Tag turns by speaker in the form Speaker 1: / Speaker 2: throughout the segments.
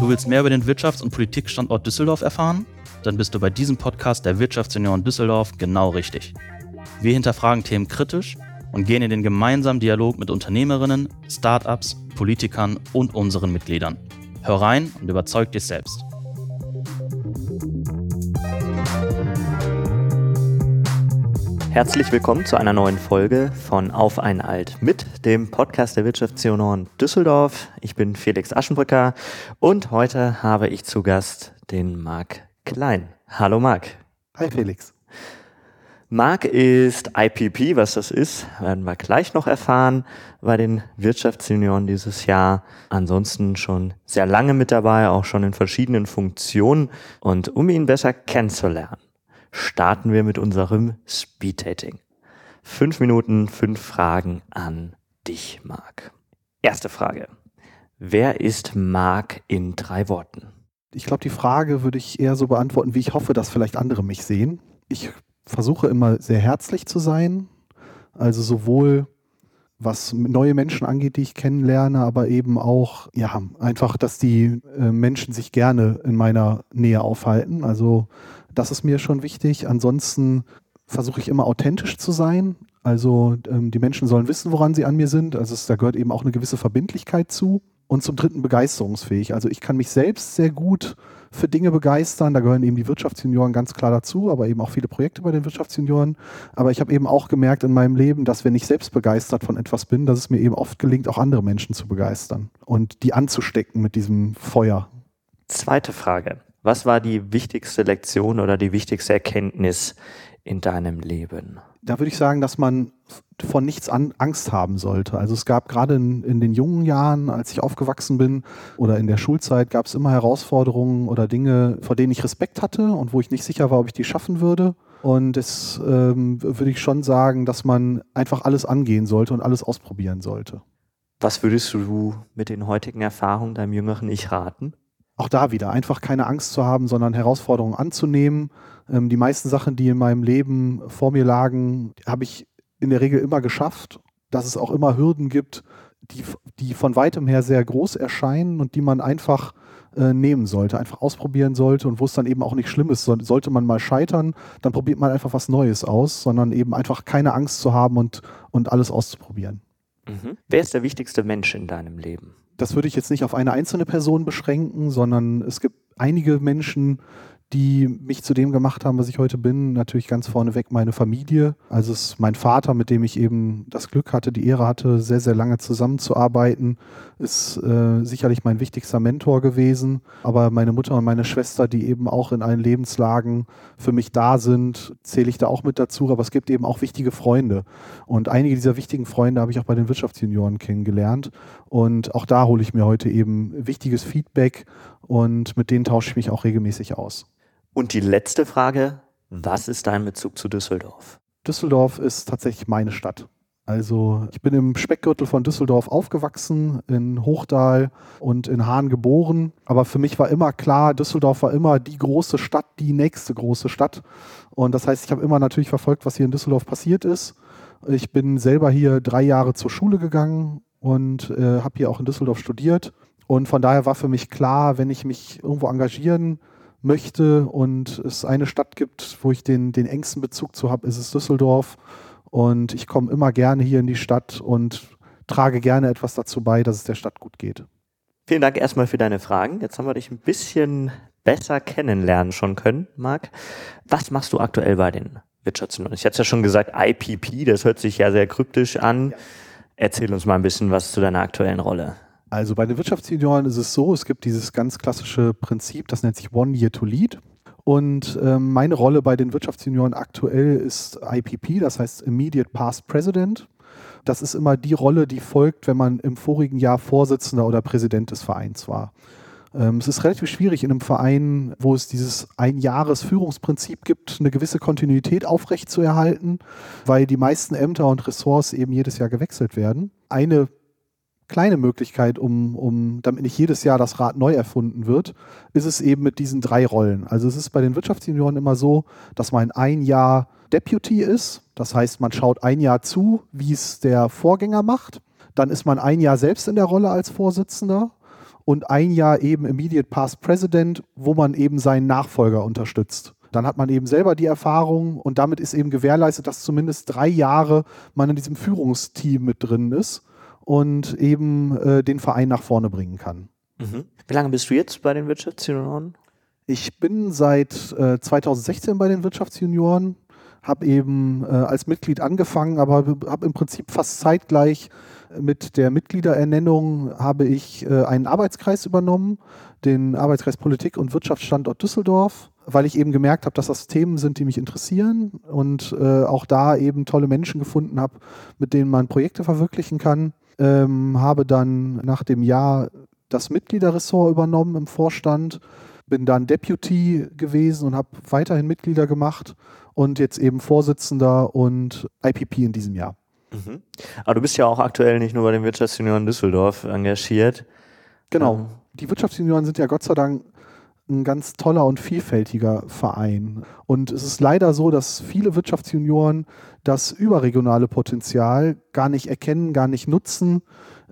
Speaker 1: Du willst mehr über den Wirtschafts- und Politikstandort Düsseldorf erfahren? Dann bist du bei diesem Podcast der Wirtschaftsunion Düsseldorf genau richtig. Wir hinterfragen Themen kritisch und gehen in den gemeinsamen Dialog mit Unternehmerinnen, Startups, Politikern und unseren Mitgliedern. Hör rein und überzeug dich selbst.
Speaker 2: Herzlich willkommen zu einer neuen Folge von Auf ein Alt mit dem Podcast der Wirtschaftsunion Düsseldorf. Ich bin Felix Aschenbrücker und heute habe ich zu Gast den Marc Klein. Hallo Marc.
Speaker 3: Hi Felix.
Speaker 2: Marc ist IPP, was das ist, werden wir gleich noch erfahren bei den Wirtschaftsjunioren dieses Jahr. Ansonsten schon sehr lange mit dabei, auch schon in verschiedenen Funktionen. Und um ihn besser kennenzulernen, starten wir mit unserem Speed Dating. Fünf Minuten, fünf Fragen an dich, Marc. Erste Frage. Wer ist Marc in drei Worten?
Speaker 3: Ich glaube, die Frage würde ich eher so beantworten, wie ich hoffe, dass vielleicht andere mich sehen. Ich versuche immer sehr herzlich zu sein, also sowohl was neue Menschen angeht, die ich kennenlerne, aber eben auch, ja, einfach, dass die äh, Menschen sich gerne in meiner Nähe aufhalten. Also das ist mir schon wichtig. Ansonsten versuche ich immer authentisch zu sein. Also ähm, die Menschen sollen wissen, woran sie an mir sind. Also es, da gehört eben auch eine gewisse Verbindlichkeit zu. Und zum dritten begeisterungsfähig. Also ich kann mich selbst sehr gut für Dinge begeistern. Da gehören eben die Wirtschaftsjunioren ganz klar dazu, aber eben auch viele Projekte bei den Wirtschaftsjunioren. Aber ich habe eben auch gemerkt in meinem Leben, dass wenn ich selbst begeistert von etwas bin, dass es mir eben oft gelingt, auch andere Menschen zu begeistern und die anzustecken mit diesem Feuer.
Speaker 2: Zweite Frage. Was war die wichtigste Lektion oder die wichtigste Erkenntnis in deinem Leben?
Speaker 3: Da würde ich sagen, dass man von nichts an Angst haben sollte. Also es gab gerade in, in, den jungen Jahren, als ich aufgewachsen bin oder in der Schulzeit, gab es immer Herausforderungen oder Dinge, vor denen ich Respekt hatte und wo ich nicht sicher war, ob ich die schaffen würde. Und das ähm, würde ich schon sagen, dass man einfach alles angehen sollte und alles ausprobieren sollte.
Speaker 2: Was würdest du mit den heutigen Erfahrungen deinem jüngeren Ich raten?
Speaker 3: Auch da wieder einfach keine Angst zu haben, sondern Herausforderungen anzunehmen. Ähm, die meisten Sachen, die in meinem Leben vor mir lagen, habe ich in der Regel immer geschafft. Dass es auch immer Hürden gibt, die, die von weitem her sehr groß erscheinen und die man einfach äh, nehmen sollte, einfach ausprobieren sollte und wo es dann eben auch nicht schlimm ist. So, sollte man mal scheitern, dann probiert man einfach was Neues aus, sondern eben einfach keine Angst zu haben und, und alles auszuprobieren.
Speaker 2: Mhm. Wer ist der wichtigste Mensch in deinem Leben?
Speaker 3: Das würde ich jetzt nicht auf eine einzelne Person beschränken, sondern es gibt einige Menschen, die mich zu dem gemacht haben, was ich heute bin. Natürlich ganz vorneweg meine Familie. Also es ist mein Vater, mit dem ich eben das Glück hatte, die Ehre hatte, sehr, sehr lange zusammenzuarbeiten, ist äh, sicherlich mein wichtigster Mentor gewesen. Aber meine Mutter und meine Schwester, die eben auch in allen Lebenslagen für mich da sind, zähle ich da auch mit dazu. Aber es gibt eben auch wichtige Freunde. Und einige dieser wichtigen Freunde habe ich auch bei den Wirtschaftsjunioren kennengelernt. Und auch da hole ich mir heute eben wichtiges Feedback und mit denen tausche ich mich auch regelmäßig aus.
Speaker 2: Und die letzte Frage, was ist dein Bezug zu Düsseldorf?
Speaker 3: Düsseldorf ist tatsächlich meine Stadt. Also ich bin im Speckgürtel von Düsseldorf aufgewachsen, in Hochdahl und in Hahn geboren. Aber für mich war immer klar, Düsseldorf war immer die große Stadt, die nächste große Stadt. Und das heißt, ich habe immer natürlich verfolgt, was hier in Düsseldorf passiert ist. Ich bin selber hier drei Jahre zur Schule gegangen und äh, habe hier auch in Düsseldorf studiert. Und von daher war für mich klar, wenn ich mich irgendwo engagieren möchte und es eine Stadt gibt, wo ich den, den engsten Bezug zu habe, ist es Düsseldorf. Und ich komme immer gerne hier in die Stadt und trage gerne etwas dazu bei, dass es der Stadt gut geht.
Speaker 2: Vielen Dank erstmal für deine Fragen. Jetzt haben wir dich ein bisschen besser kennenlernen schon können, Marc. Was machst du aktuell bei den Wirtschaftsunion? Ich hatte ja schon gesagt, IPP, das hört sich ja sehr kryptisch an. Ja. Erzähl uns mal ein bisschen was zu deiner aktuellen Rolle.
Speaker 3: Also bei den Wirtschaftsjunioren ist es so, es gibt dieses ganz klassische Prinzip, das nennt sich One Year to Lead. Und ähm, meine Rolle bei den Wirtschaftsjunioren aktuell ist IPP, das heißt Immediate Past President. Das ist immer die Rolle, die folgt, wenn man im vorigen Jahr Vorsitzender oder Präsident des Vereins war. Ähm, es ist relativ schwierig in einem Verein, wo es dieses Einjahresführungsprinzip gibt, eine gewisse Kontinuität aufrechtzuerhalten, weil die meisten Ämter und Ressorts eben jedes Jahr gewechselt werden. Eine kleine Möglichkeit, um, um, damit nicht jedes Jahr das Rad neu erfunden wird, ist es eben mit diesen drei Rollen. Also es ist bei den Wirtschaftsjunioren immer so, dass man ein Jahr Deputy ist. Das heißt, man schaut ein Jahr zu, wie es der Vorgänger macht. Dann ist man ein Jahr selbst in der Rolle als Vorsitzender. und ein Jahr eben Immediate Past President, wo man eben seinen Nachfolger unterstützt. Dann hat man eben selber die Erfahrung und damit ist eben gewährleistet, dass zumindest drei Jahre man in diesem Führungsteam mit drin ist und eben äh, den Verein nach vorne bringen kann.
Speaker 2: Mhm. Wie lange bist du jetzt bei den Wirtschaftsjunioren?
Speaker 3: Ich bin seit äh, 2016 bei den Wirtschaftsjunioren, habe eben äh, als Mitglied angefangen, aber habe im Prinzip fast zeitgleich mit der Mitgliederernennung habe ich äh, einen Arbeitskreis übernommen, den Arbeitskreis Politik und Wirtschaftsstandort Düsseldorf, weil ich eben gemerkt habe, dass das Themen sind, die mich interessieren und äh, auch da eben tolle Menschen gefunden habe, mit denen man Projekte verwirklichen kann. Ähm, habe dann nach dem Jahr das Mitgliederressort übernommen im Vorstand, bin dann Deputy gewesen und habe weiterhin Mitglieder gemacht und jetzt eben Vorsitzender und IPP in diesem Jahr.
Speaker 2: Mhm. Aber du bist ja auch aktuell nicht nur bei den Wirtschaftsjunioren Düsseldorf engagiert.
Speaker 3: Genau. Ähm. Die Wirtschaftsjunioren sind ja Gott sei Dank ein ganz toller und vielfältiger Verein. Und es ist leider so, dass viele Wirtschaftsjunioren das überregionale Potenzial gar nicht erkennen, gar nicht nutzen.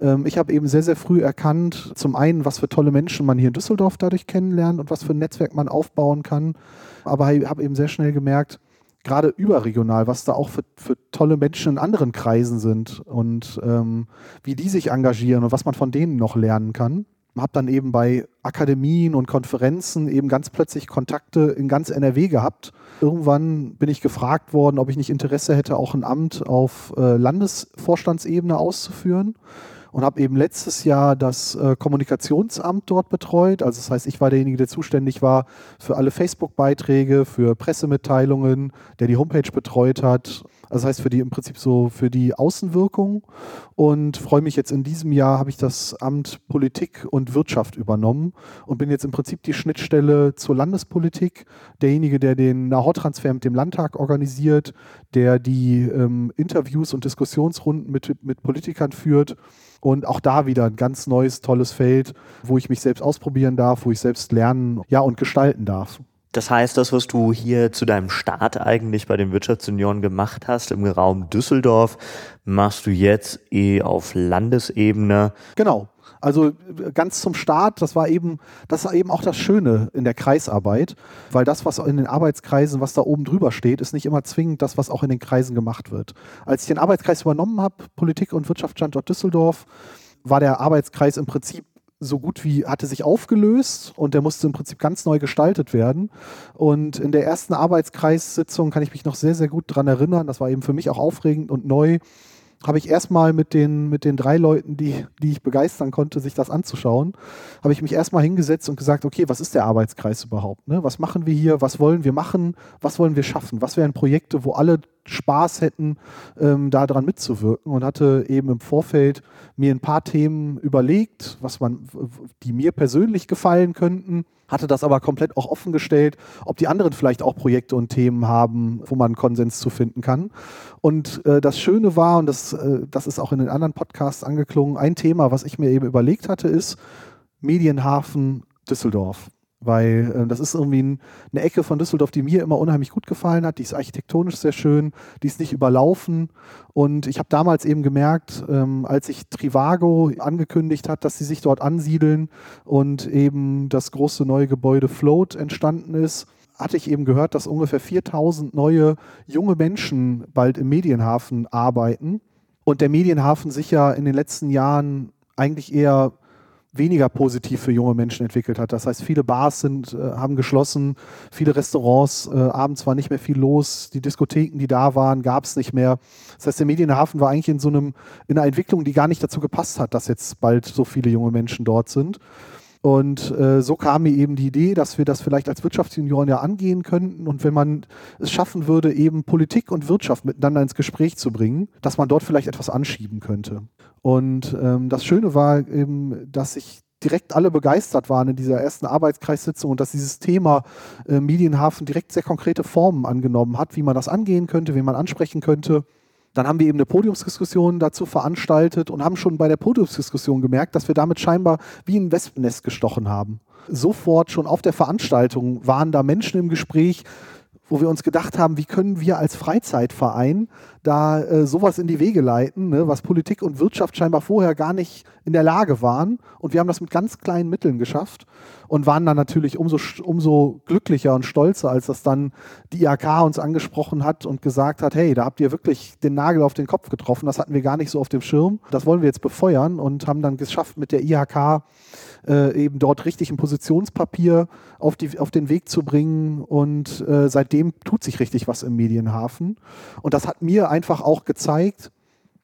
Speaker 3: Ähm, ich habe eben sehr, sehr früh erkannt, zum einen, was für tolle Menschen man hier in Düsseldorf dadurch kennenlernt und was für ein Netzwerk man aufbauen kann. Aber ich habe eben sehr schnell gemerkt, gerade überregional, was da auch für, für tolle Menschen in anderen Kreisen sind und ähm, wie die sich engagieren und was man von denen noch lernen kann. Habe dann eben bei Akademien und Konferenzen eben ganz plötzlich Kontakte in ganz NRW gehabt. Irgendwann bin ich gefragt worden, ob ich nicht Interesse hätte, auch ein Amt auf äh, Landesvorstandsebene auszuführen und habe eben letztes Jahr das äh, Kommunikationsamt dort betreut. Also das heißt, ich war derjenige, der zuständig war für alle Facebook-Beiträge, für Pressemitteilungen, der die Homepage betreut hat. Also das heißt für die im Prinzip so für die Außenwirkung. Und freue mich jetzt in diesem Jahr habe ich das Amt Politik und Wirtschaft übernommen und bin jetzt im Prinzip die Schnittstelle zur Landespolitik, derjenige, der den Nahortransfer mit dem Landtag organisiert, der die ähm, Interviews und Diskussionsrunden mit, mit Politikern führt. Und auch da wieder ein ganz neues, tolles Feld, wo ich mich selbst ausprobieren darf, wo ich selbst lernen ja, und gestalten darf.
Speaker 2: Das heißt, das, was du hier zu deinem Start eigentlich bei den Wirtschaftsunionen gemacht hast im Raum Düsseldorf, machst du jetzt eh auf Landesebene.
Speaker 3: Genau. Also ganz zum Start, das war eben, das war eben auch das Schöne in der Kreisarbeit, weil das, was in den Arbeitskreisen, was da oben drüber steht, ist nicht immer zwingend das, was auch in den Kreisen gemacht wird. Als ich den Arbeitskreis übernommen habe, Politik und Wirtschaftsstandort Düsseldorf, war der Arbeitskreis im Prinzip so gut wie hatte sich aufgelöst und der musste im Prinzip ganz neu gestaltet werden. Und in der ersten Arbeitskreissitzung kann ich mich noch sehr, sehr gut daran erinnern. Das war eben für mich auch aufregend und neu habe ich erstmal mit den, mit den drei Leuten, die, die ich begeistern konnte, sich das anzuschauen, habe ich mich erstmal hingesetzt und gesagt, okay, was ist der Arbeitskreis überhaupt? Ne? Was machen wir hier? Was wollen wir machen? Was wollen wir schaffen? Was wären Projekte, wo alle Spaß hätten, ähm, daran mitzuwirken und hatte eben im Vorfeld mir ein paar Themen überlegt, was man, die mir persönlich gefallen könnten, hatte das aber komplett auch offengestellt, ob die anderen vielleicht auch Projekte und Themen haben, wo man Konsens zu finden kann. Und äh, das Schöne war, und das, äh, das ist auch in den anderen Podcasts angeklungen, ein Thema, was ich mir eben überlegt hatte, ist Medienhafen Düsseldorf weil äh, das ist irgendwie ein, eine Ecke von Düsseldorf, die mir immer unheimlich gut gefallen hat. Die ist architektonisch sehr schön, die ist nicht überlaufen. Und ich habe damals eben gemerkt, ähm, als sich Trivago angekündigt hat, dass sie sich dort ansiedeln und eben das große neue Gebäude Float entstanden ist, hatte ich eben gehört, dass ungefähr 4000 neue junge Menschen bald im Medienhafen arbeiten. Und der Medienhafen sich ja in den letzten Jahren eigentlich eher weniger positiv für junge Menschen entwickelt hat. Das heißt, viele Bars sind, äh, haben geschlossen, viele Restaurants, äh, abends war nicht mehr viel los, die Diskotheken, die da waren, gab es nicht mehr. Das heißt, der Medienhafen war eigentlich in so einem, in einer Entwicklung, die gar nicht dazu gepasst hat, dass jetzt bald so viele junge Menschen dort sind. Und äh, so kam mir eben die Idee, dass wir das vielleicht als Wirtschaftsjunioren ja angehen könnten und wenn man es schaffen würde, eben Politik und Wirtschaft miteinander ins Gespräch zu bringen, dass man dort vielleicht etwas anschieben könnte. Und ähm, das Schöne war eben, dass sich direkt alle begeistert waren in dieser ersten Arbeitskreissitzung und dass dieses Thema äh, Medienhafen direkt sehr konkrete Formen angenommen hat, wie man das angehen könnte, wie man ansprechen könnte. Dann haben wir eben eine Podiumsdiskussion dazu veranstaltet und haben schon bei der Podiumsdiskussion gemerkt, dass wir damit scheinbar wie ein Wespennest gestochen haben. Sofort schon auf der Veranstaltung waren da Menschen im Gespräch, wo wir uns gedacht haben, wie können wir als Freizeitverein da äh, sowas in die Wege leiten, ne, was Politik und Wirtschaft scheinbar vorher gar nicht in der Lage waren. Und wir haben das mit ganz kleinen Mitteln geschafft und waren dann natürlich umso, umso glücklicher und stolzer, als das dann die IHK uns angesprochen hat und gesagt hat, hey, da habt ihr wirklich den Nagel auf den Kopf getroffen. Das hatten wir gar nicht so auf dem Schirm. Das wollen wir jetzt befeuern und haben dann geschafft, mit der IHK äh, eben dort richtig ein Positionspapier auf, die, auf den Weg zu bringen. Und äh, seitdem tut sich richtig was im Medienhafen. Und das hat mir einfach auch gezeigt,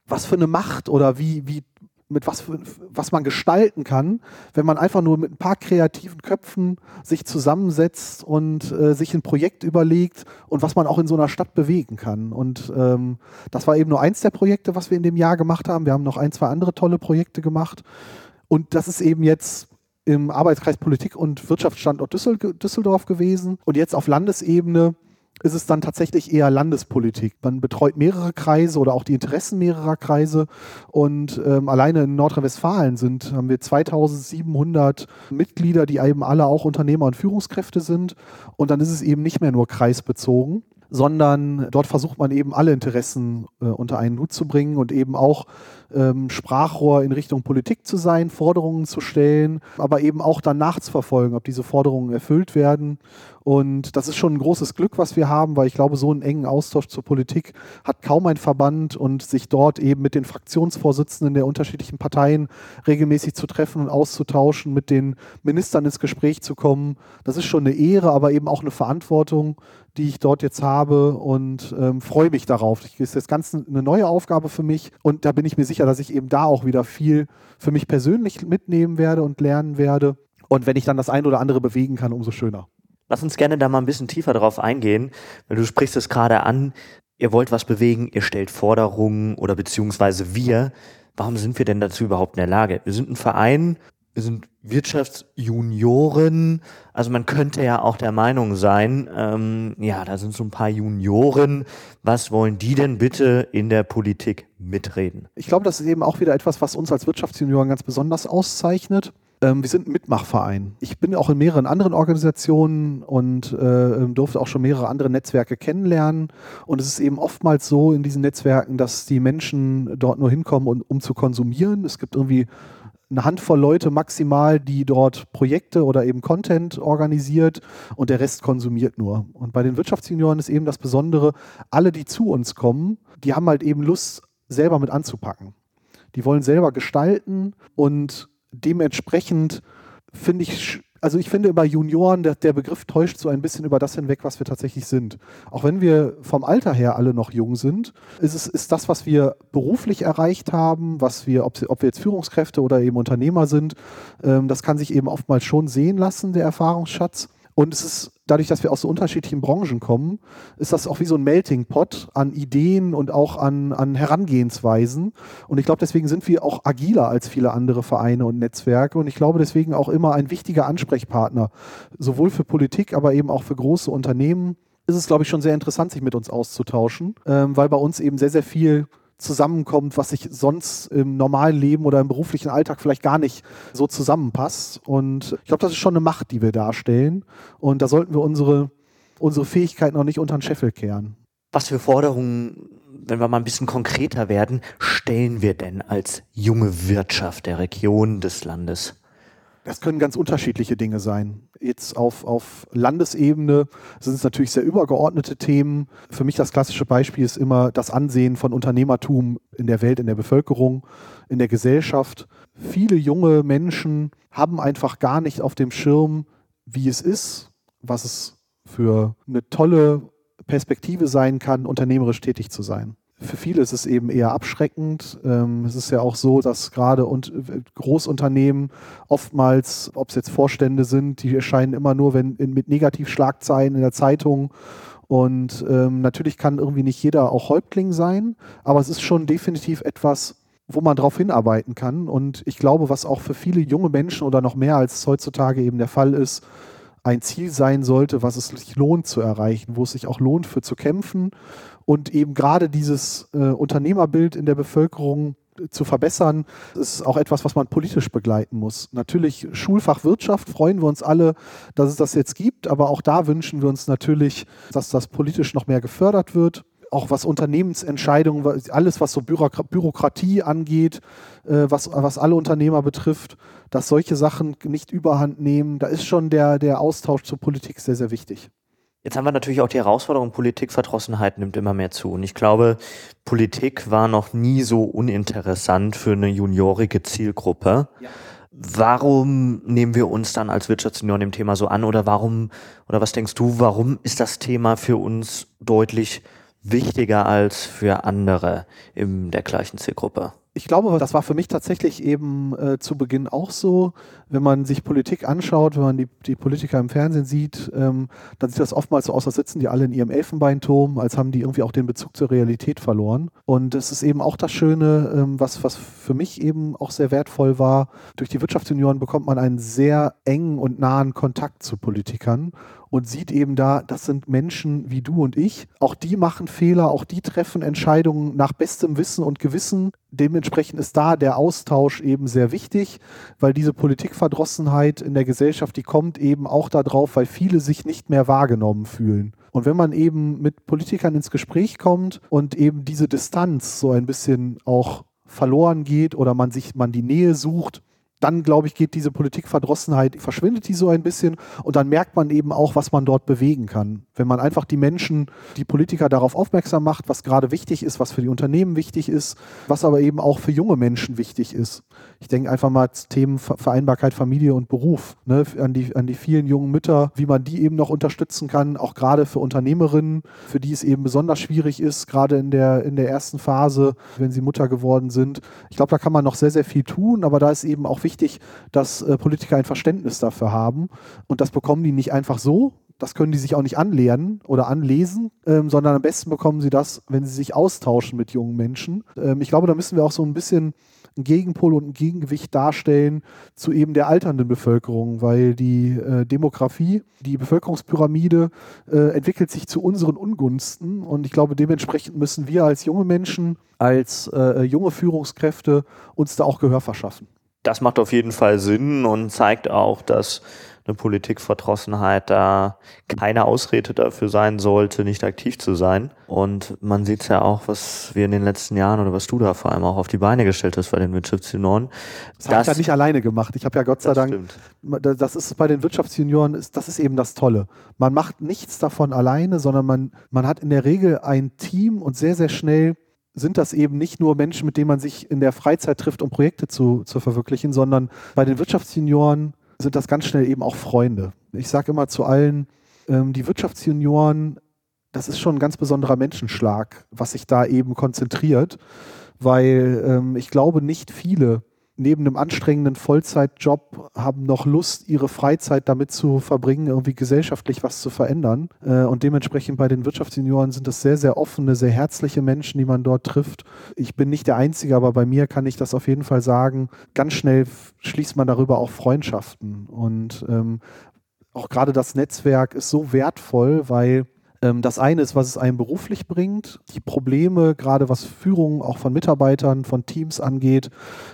Speaker 3: was für eine Macht oder wie, wie mit was, für, was man gestalten kann, wenn man einfach nur mit ein paar kreativen Köpfen sich zusammensetzt und äh, sich ein Projekt überlegt und was man auch in so einer Stadt bewegen kann. Und ähm, das war eben nur eins der Projekte, was wir in dem Jahr gemacht haben. Wir haben noch ein, zwei andere tolle Projekte gemacht. Und das ist eben jetzt im Arbeitskreis Politik und Wirtschaftsstandort Düsseldorf gewesen. Und jetzt auf Landesebene ist es dann tatsächlich eher Landespolitik. Man betreut mehrere Kreise oder auch die Interessen mehrerer Kreise. Und ähm, alleine in Nordrhein-Westfalen sind, haben wir 2700 Mitglieder, die eben alle auch Unternehmer und Führungskräfte sind. Und dann ist es eben nicht mehr nur kreisbezogen sondern dort versucht man eben alle Interessen äh, unter einen Hut zu bringen und eben auch ähm, Sprachrohr in Richtung Politik zu sein, Forderungen zu stellen, aber eben auch dann nachzuverfolgen, ob diese Forderungen erfüllt werden. Und das ist schon ein großes Glück, was wir haben, weil ich glaube, so einen engen Austausch zur Politik hat kaum ein Verband und sich dort eben mit den Fraktionsvorsitzenden der unterschiedlichen Parteien regelmäßig zu treffen und auszutauschen, mit den Ministern ins Gespräch zu kommen. Das ist schon eine Ehre, aber eben auch eine Verantwortung, die ich dort jetzt habe und ähm, freue mich darauf. Das ist jetzt ganz eine neue Aufgabe für mich und da bin ich mir sicher, dass ich eben da auch wieder viel für mich persönlich mitnehmen werde und lernen werde. Und wenn ich dann das ein oder andere bewegen kann, umso schöner.
Speaker 2: Lass uns gerne da mal ein bisschen tiefer drauf eingehen, weil du sprichst es gerade an. Ihr wollt was bewegen, ihr stellt Forderungen oder beziehungsweise wir. Warum sind wir denn dazu überhaupt in der Lage? Wir sind ein Verein, wir sind Wirtschaftsjunioren. Also man könnte ja auch der Meinung sein, ähm, ja, da sind so ein paar Junioren. Was wollen die denn bitte in der Politik mitreden?
Speaker 3: Ich glaube, das ist eben auch wieder etwas, was uns als Wirtschaftsjunioren ganz besonders auszeichnet. Ähm, wir sind ein Mitmachverein. Ich bin auch in mehreren anderen Organisationen und äh, durfte auch schon mehrere andere Netzwerke kennenlernen. Und es ist eben oftmals so in diesen Netzwerken, dass die Menschen dort nur hinkommen, um, um zu konsumieren. Es gibt irgendwie eine Handvoll Leute maximal, die dort Projekte oder eben Content organisiert und der Rest konsumiert nur. Und bei den Wirtschaftsjunioren ist eben das Besondere, alle, die zu uns kommen, die haben halt eben Lust, selber mit anzupacken. Die wollen selber gestalten und dementsprechend finde ich also ich finde bei Junioren, der, der, Begriff täuscht so ein bisschen über das hinweg, was wir tatsächlich sind. Auch wenn wir vom Alter her alle noch jung sind, ist es ist das, was wir beruflich erreicht haben, was wir, ob, ob wir jetzt Führungskräfte oder eben Unternehmer sind, ähm, das kann sich eben oftmals schon sehen lassen, der Erfahrungsschatz. Und es ist dadurch, dass wir aus so unterschiedlichen Branchen kommen, ist das auch wie so ein Melting Pot an Ideen und auch an, an Herangehensweisen. Und ich glaube, deswegen sind wir auch agiler als viele andere Vereine und Netzwerke. Und ich glaube, deswegen auch immer ein wichtiger Ansprechpartner, sowohl für Politik, aber eben auch für große Unternehmen. Ist es, glaube ich, schon sehr interessant, sich mit uns auszutauschen, ähm, weil bei uns eben sehr, sehr viel zusammenkommt, was sich sonst im normalen Leben oder im beruflichen Alltag vielleicht gar nicht so zusammenpasst. Und ich glaube, das ist schon eine Macht, die wir darstellen. Und da sollten wir unsere, unsere Fähigkeiten noch nicht unter den Scheffel kehren.
Speaker 2: Was für Forderungen, wenn wir mal ein bisschen konkreter werden, stellen wir denn als junge Wirtschaft der Region des Landes?
Speaker 3: Das können ganz unterschiedliche Dinge sein. Jetzt auf, auf Landesebene sind es natürlich sehr übergeordnete Themen. Für mich das klassische Beispiel ist immer das Ansehen von Unternehmertum in der Welt, in der Bevölkerung, in der Gesellschaft. Viele junge Menschen haben einfach gar nicht auf dem Schirm, wie es ist, was es für eine tolle Perspektive sein kann, unternehmerisch tätig zu sein für viele ist es eben eher abschreckend. Ähm, es ist ja auch so, dass gerade äh, Großunternehmen oftmals, ob es jetzt Vorstände sind, die erscheinen immer nur wenn, mit Negativschlagzeilen in der Zeitung. Und ähm, natürlich kann irgendwie nicht jeder auch Häuptling sein, aber es ist schon definitiv etwas, wo man darauf hinarbeiten kann. Und ich glaube, was auch für viele junge Menschen oder noch mehr als heutzutage eben der Fall ist, ein Ziel sein sollte, was es sich lohnt zu erreichen, wo es sich auch lohnt für zu kämpfen und eben gerade dieses äh, Unternehmerbild in der Bevölkerung zu verbessern, ist auch etwas, was man politisch begleiten muss. Natürlich Schulfach Wirtschaft freuen wir uns alle, dass es das jetzt gibt, aber auch da wünschen wir uns natürlich, dass das politisch noch mehr gefördert wird auch was Unternehmensentscheidungen, alles was so Bürokratie angeht, äh, was, was alle Unternehmer betrifft, dass solche Sachen nicht überhand nehmen. Da ist schon der, der Austausch zur Politik sehr, sehr wichtig.
Speaker 2: Jetzt haben wir natürlich auch die Herausforderung, Politikverdrossenheit nimmt immer mehr zu. Und ich glaube, Politik war noch nie so uninteressant für eine juniorige Zielgruppe. Ja. Warum nehmen wir uns dann als Wirtschaftsunion dem Thema so an? Oder warum, oder was denkst du, warum ist das Thema für uns deutlich wichtiger als für andere in der gleichen Zielgruppe?
Speaker 3: ich glaube, das war für mich tatsächlich eben äh, zu Beginn auch so. Wenn man sich Politik anschaut, wenn man die, die Politiker im Fernsehen sieht, ähm, dann sieht das oftmals so aus, als sitzen die alle in ihrem Elfenbeinturm, als haben die irgendwie auch den Bezug zur Realität verloren. Und es ist eben auch das Schöne, ähm, was, was für mich eben auch sehr wertvoll war. Durch die Wirtschaftsunion bekommt man einen sehr engen und nahen Kontakt zu Politikern und sieht eben da, das sind Menschen wie du und ich. Auch die machen Fehler, auch die treffen Entscheidungen nach bestem Wissen und Gewissen. Dementsprechend ist da der Austausch eben sehr wichtig, weil diese Politikverdrossenheit in der Gesellschaft, die kommt eben auch darauf, weil viele sich nicht mehr wahrgenommen fühlen. Und wenn man eben mit Politikern ins Gespräch kommt und eben diese Distanz so ein bisschen auch verloren geht oder man sich man die Nähe sucht, dann, glaube ich, geht diese Politikverdrossenheit, verschwindet die so ein bisschen und dann merkt man eben auch, was man dort bewegen kann. Wenn man einfach die Menschen, die Politiker darauf aufmerksam macht, was gerade wichtig ist, was für die Unternehmen wichtig ist, was aber eben auch für junge Menschen wichtig ist. Ich denke einfach mal Themen Vereinbarkeit Familie und Beruf, ne, an, die, an die vielen jungen Mütter, wie man die eben noch unterstützen kann, auch gerade für Unternehmerinnen, für die es eben besonders schwierig ist, gerade in der, in der ersten Phase, wenn sie Mutter geworden sind. Ich glaube, da kann man noch sehr, sehr viel tun, aber da ist eben auch wichtig, dass äh, Politiker ein Verständnis dafür haben und das bekommen die nicht einfach so, das können die sich auch nicht anlernen oder anlesen, ähm, sondern am besten bekommen sie das, wenn sie sich austauschen mit jungen Menschen. Ähm, ich glaube, da müssen wir auch so ein bisschen ein Gegenpol und ein Gegengewicht darstellen zu eben der alternden Bevölkerung, weil die äh, Demografie, die Bevölkerungspyramide äh, entwickelt sich zu unseren Ungunsten und ich glaube, dementsprechend müssen wir als junge Menschen, als äh, junge Führungskräfte uns da auch Gehör verschaffen.
Speaker 2: Das macht auf jeden Fall Sinn und zeigt auch, dass eine Politikverdrossenheit da keine Ausrede dafür sein sollte, nicht aktiv zu sein. Und man sieht es ja auch, was wir in den letzten Jahren oder was du da vor allem auch auf die Beine gestellt hast bei den Wirtschaftsjunioren.
Speaker 3: Das, das habe ich ja nicht alleine gemacht. Ich habe ja Gott sei Dank, stimmt. das ist bei den Wirtschaftsjunioren, das ist eben das Tolle. Man macht nichts davon alleine, sondern man, man hat in der Regel ein Team und sehr, sehr schnell sind das eben nicht nur Menschen, mit denen man sich in der Freizeit trifft, um Projekte zu, zu verwirklichen, sondern bei den Wirtschaftsjunioren sind das ganz schnell eben auch Freunde. Ich sage immer zu allen, ähm, die Wirtschaftsjunioren, das ist schon ein ganz besonderer Menschenschlag, was sich da eben konzentriert, weil ähm, ich glaube, nicht viele neben einem anstrengenden Vollzeitjob haben noch Lust, ihre Freizeit damit zu verbringen, irgendwie gesellschaftlich was zu verändern. Äh, und dementsprechend bei den Wirtschaftssenioren sind das sehr, sehr offene, sehr herzliche Menschen, die man dort trifft. Ich bin nicht der Einzige, aber bei mir kann ich das auf jeden Fall sagen. Ganz schnell schließt man darüber auch Freundschaften. Und ähm, auch gerade das Netzwerk ist so wertvoll, weil das eine ist, was es einem beruflich bringt. Die Probleme, gerade was Führung auch von Mitarbeitern, von Teams angeht,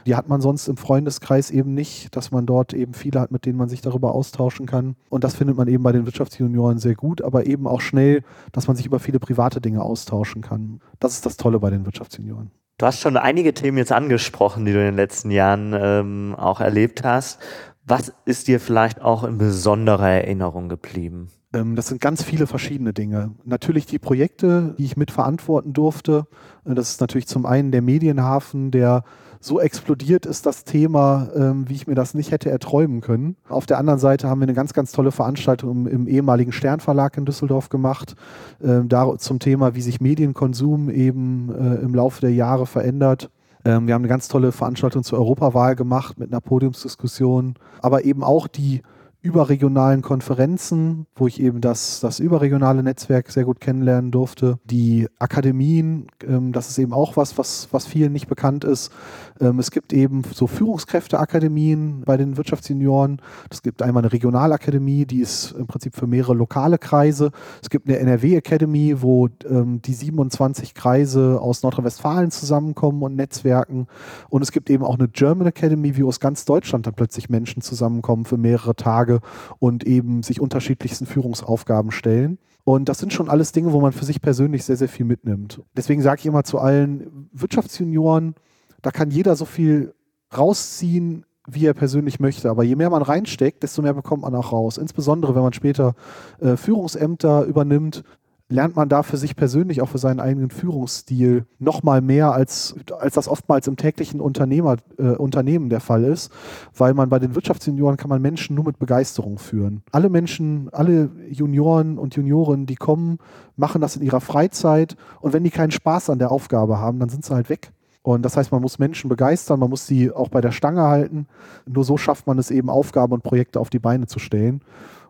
Speaker 3: die hat man sonst im Freundeskreis eben nicht, dass man dort eben viele hat, mit denen man sich darüber austauschen kann. Und das findet man eben bei den Wirtschaftsjunioren sehr gut, aber eben auch schnell, dass man sich über viele private Dinge austauschen kann. Das ist das Tolle bei den Wirtschaftsjunioren.
Speaker 2: Du hast schon einige Themen jetzt angesprochen, die du in den letzten Jahren ähm, auch erlebt hast. Was ist dir vielleicht auch in besonderer Erinnerung geblieben?
Speaker 3: Ähm, das sind ganz viele verschiedene Dinge. Natürlich die Projekte, die ich mitverantworten durfte. Äh, das ist natürlich zum einen der Medienhafen, der so explodiert ist, das Thema, ähm, wie ich mir das nicht hätte erträumen können. Auf der anderen Seite haben wir eine ganz, ganz tolle Veranstaltung im, ehemaligen Sternverlag in Düsseldorf gemacht, ähm, da zum Thema, wie sich Medienkonsum eben äh, im Laufe der Jahre verändert. wir haben eine ganz tolle Veranstaltung zur Europawahl gemacht mit einer Podiumsdiskussion, aber eben auch die überregionalen Konferenzen, wo ich eben das, das überregionale Netzwerk sehr gut kennenlernen durfte. Die Akademien, ähm, das ist eben auch was, was, was vielen nicht bekannt ist. Ähm, es gibt eben so Führungskräfteakademien bei den Wirtschaftsjunioren. Es gibt einmal eine Regionalakademie, die ist im Prinzip für mehrere lokale Kreise. Es gibt eine NRW Academy, wo ähm, die 27 Kreise aus Nordrhein-Westfalen zusammenkommen und netzwerken. Und es gibt eben auch eine German Academy, wie aus ganz Deutschland dann plötzlich Menschen zusammenkommen für mehrere Tage und eben sich unterschiedlichsten Führungsaufgaben stellen. Und das sind schon alles Dinge, wo man für sich persönlich sehr, sehr viel mitnimmt. Deswegen sage ich immer zu allen Wirtschaftsjunioren, da kann jeder so viel rausziehen, wie er persönlich möchte. Aber je mehr man reinsteckt, desto mehr bekommt man auch raus. Insbesondere, wenn man später äh, Führungsämter übernimmt, lernt man da für sich persönlich, auch für seinen eigenen Führungsstil, noch mal mehr, als, als das oftmals im täglichen Unternehmer, äh, Unternehmen der Fall ist. Weil man bei den Wirtschaftsjunioren kann man Menschen nur mit Begeisterung führen. Alle Menschen, alle Junioren und Junioren, die kommen, machen das in ihrer Freizeit. Und wenn die keinen Spaß an der Aufgabe haben, dann sind sie halt weg. Und das heißt, man muss Menschen begeistern, man muss sie auch bei der Stange halten. Nur so schafft man es eben, Aufgaben und Projekte auf die Beine zu stellen.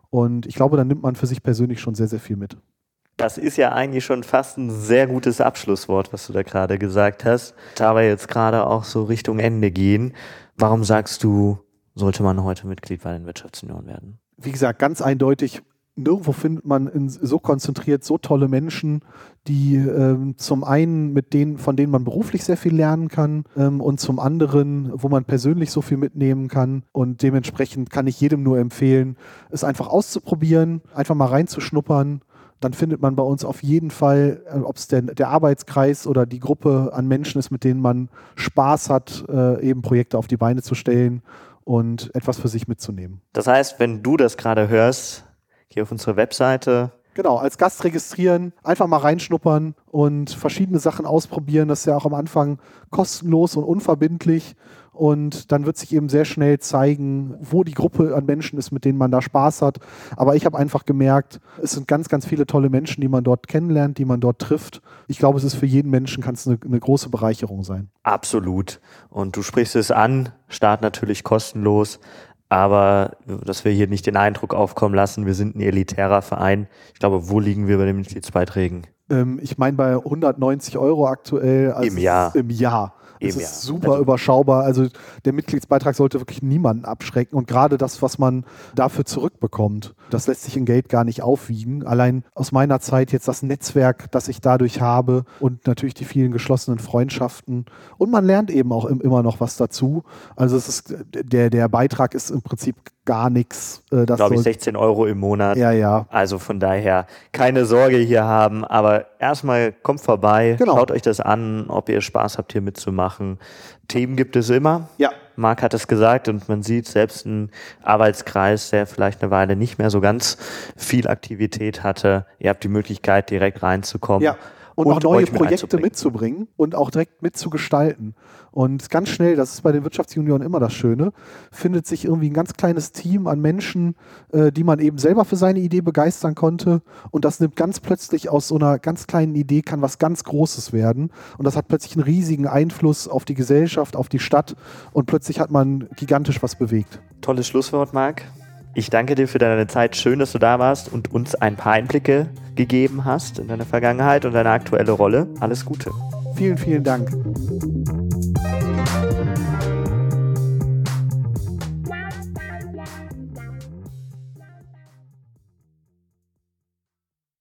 Speaker 3: Und ich glaube, dann nimmt man für sich persönlich schon sehr, sehr viel mit.
Speaker 2: Das ist ja eigentlich schon fast ein sehr gutes Abschlusswort, was du da gerade gesagt hast. Da wir jetzt gerade auch so Richtung Ende gehen, warum sagst du, sollte man heute Mitglied bei den Wirtschaftsunion werden?
Speaker 3: Wie gesagt, ganz eindeutig, nirgendwo findet man so konzentriert so tolle Menschen, die ähm, zum einen mit denen, von denen man beruflich sehr viel lernen kann ähm, und zum anderen, wo man persönlich so viel mitnehmen kann. Und dementsprechend kann ich jedem nur empfehlen, es einfach auszuprobieren, einfach mal reinzuschnuppern. Dann findet man bei uns auf jeden Fall, äh, ob es der, der Arbeitskreis oder die Gruppe an Menschen ist, mit denen man Spaß hat, äh, eben Projekte auf die Beine zu stellen und etwas für sich mitzunehmen.
Speaker 2: Das heißt, wenn du das gerade hörst, Geh auf unsere Webseite.
Speaker 3: Genau, als Gast registrieren, einfach mal reinschnuppern und verschiedene Sachen ausprobieren. Das ist ja auch am Anfang kostenlos und unverbindlich. Und dann wird sich eben sehr schnell zeigen, wo die Gruppe an Menschen ist, mit denen man da Spaß hat. Aber ich habe einfach gemerkt, es sind ganz, ganz viele tolle Menschen, die man dort kennenlernt, die man dort trifft. Ich glaube, es ist für jeden Menschen kann es eine, eine große Bereicherung sein.
Speaker 2: Absolut. Und du sprichst es an, Start natürlich kostenlos. Aber dass wir hier nicht den Eindruck aufkommen lassen, wir sind ein elitärer Verein. Ich glaube, wo liegen wir bei den Mitgliedsbeiträgen?
Speaker 3: Ähm, ich meine bei 190 Euro aktuell.
Speaker 2: Also Im Jahr.
Speaker 3: Im Jahr. Das ist super also, überschaubar. Also der Mitgliedsbeitrag sollte wirklich niemanden abschrecken. Und gerade das, was man dafür zurückbekommt, das lässt sich in Geld gar nicht aufwiegen. Allein aus meiner Zeit jetzt das Netzwerk, das ich dadurch habe und natürlich die vielen geschlossenen Freundschaften. Und man lernt eben auch immer noch was dazu. Also es ist, der, der Beitrag ist im Prinzip gar nichts.
Speaker 2: Äh, Glaube ich 16 Euro im Monat.
Speaker 3: Ja, ja.
Speaker 2: Also von daher keine Sorge hier haben. Aber erstmal kommt vorbei, genau. schaut euch das an, ob ihr Spaß habt, hier mitzumachen. Themen gibt es immer.
Speaker 3: Ja.
Speaker 2: Marc hat es gesagt und man sieht selbst ein Arbeitskreis, der vielleicht eine Weile nicht mehr so ganz viel Aktivität hatte. Ihr habt die Möglichkeit, direkt reinzukommen.
Speaker 3: Ja und, und auch neue Projekte mitzubringen und auch direkt mitzugestalten. Und ganz schnell, das ist bei den Wirtschaftsjunioren immer das Schöne, findet sich irgendwie ein ganz kleines Team an Menschen, äh, die man eben selber für seine Idee begeistern konnte. Und das nimmt ganz plötzlich aus so einer ganz kleinen Idee, kann was ganz Großes werden. Und das hat plötzlich einen riesigen Einfluss auf die Gesellschaft, auf die Stadt. Und plötzlich hat man gigantisch was bewegt.
Speaker 2: Tolles Schlusswort, Marc. Ich danke dir für deine Zeit. Schön, dass du da warst und uns ein paar Einblicke gegeben hast in deine Vergangenheit und deine aktuelle Rolle. Alles Gute.
Speaker 3: Vielen, vielen Dank.